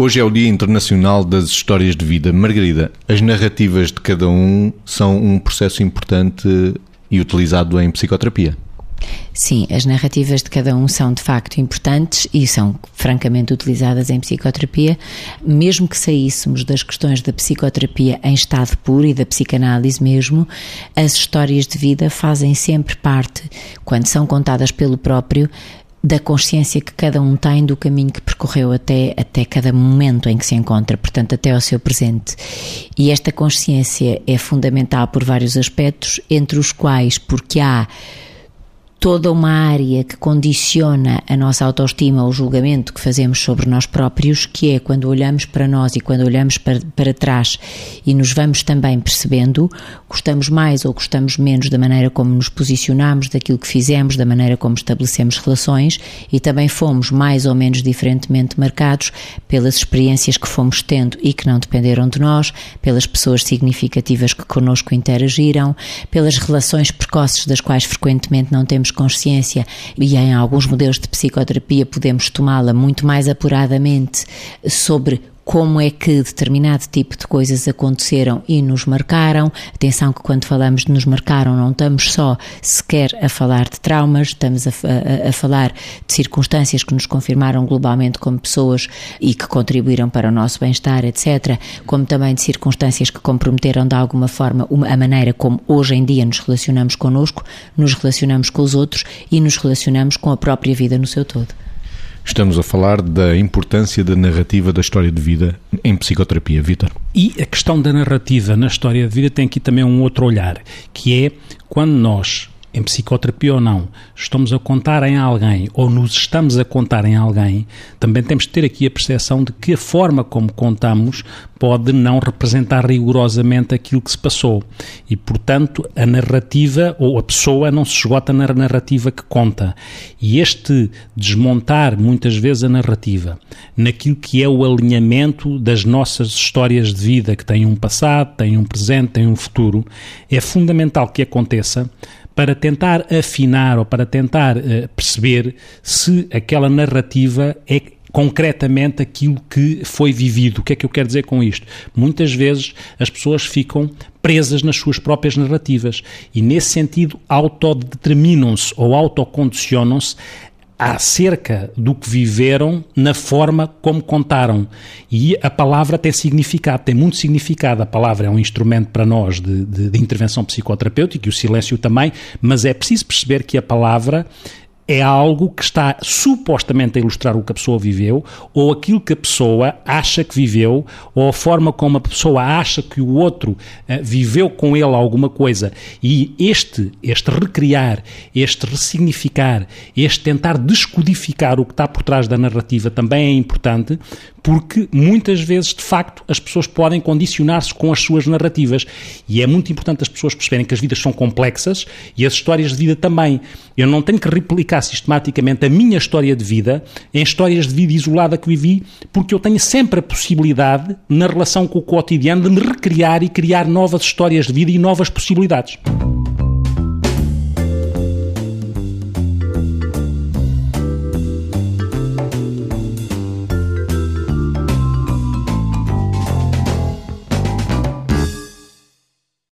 Hoje é o Dia Internacional das Histórias de Vida. Margarida, as narrativas de cada um são um processo importante e utilizado em psicoterapia. Sim, as narrativas de cada um são de facto importantes e são francamente utilizadas em psicoterapia. Mesmo que saíssemos das questões da psicoterapia em estado puro e da psicanálise mesmo, as histórias de vida fazem sempre parte, quando são contadas pelo próprio, da consciência que cada um tem do caminho que percorreu até, até cada momento em que se encontra, portanto, até ao seu presente. E esta consciência é fundamental por vários aspectos, entre os quais, porque há toda uma área que condiciona a nossa autoestima, o julgamento que fazemos sobre nós próprios, que é quando olhamos para nós e quando olhamos para, para trás e nos vamos também percebendo, gostamos mais ou gostamos menos da maneira como nos posicionamos, daquilo que fizemos, da maneira como estabelecemos relações e também fomos mais ou menos diferentemente marcados pelas experiências que fomos tendo e que não dependeram de nós, pelas pessoas significativas que connosco interagiram, pelas relações precoces das quais frequentemente não temos consciência e em alguns modelos de psicoterapia podemos tomá-la muito mais apuradamente sobre como é que determinado tipo de coisas aconteceram e nos marcaram. Atenção que quando falamos de nos marcaram não estamos só sequer a falar de traumas, estamos a, a, a falar de circunstâncias que nos confirmaram globalmente como pessoas e que contribuíram para o nosso bem-estar, etc., como também de circunstâncias que comprometeram de alguma forma a maneira como hoje em dia nos relacionamos connosco, nos relacionamos com os outros e nos relacionamos com a própria vida no seu todo. Estamos a falar da importância da narrativa da história de vida em psicoterapia, Vitor. E a questão da narrativa na história de vida tem aqui também um outro olhar, que é quando nós em psicoterapia ou não, estamos a contar em alguém ou nos estamos a contar em alguém, também temos de ter aqui a percepção de que a forma como contamos pode não representar rigorosamente aquilo que se passou. E, portanto, a narrativa ou a pessoa não se esgota na narrativa que conta. E este desmontar, muitas vezes, a narrativa naquilo que é o alinhamento das nossas histórias de vida, que têm um passado, têm um presente, têm um futuro, é fundamental que aconteça para tentar afinar ou para tentar uh, perceber se aquela narrativa é concretamente aquilo que foi vivido. O que é que eu quero dizer com isto? Muitas vezes as pessoas ficam presas nas suas próprias narrativas e, nesse sentido, autodeterminam-se ou autocondicionam-se acerca do que viveram na forma como contaram. E a palavra tem significado, tem muito significado. A palavra é um instrumento para nós de, de, de intervenção psicoterapêutica e o silêncio também, mas é preciso perceber que a palavra é algo que está supostamente a ilustrar o que a pessoa viveu, ou aquilo que a pessoa acha que viveu, ou a forma como a pessoa acha que o outro uh, viveu com ele alguma coisa. E este, este recriar, este ressignificar, este tentar descodificar o que está por trás da narrativa também é importante, porque muitas vezes, de facto, as pessoas podem condicionar-se com as suas narrativas. E é muito importante as pessoas perceberem que as vidas são complexas e as histórias de vida também. Eu não tenho que replicar sistematicamente a minha história de vida em histórias de vida isolada que vivi, porque eu tenho sempre a possibilidade, na relação com o cotidiano, de me recriar e criar novas histórias de vida e novas possibilidades.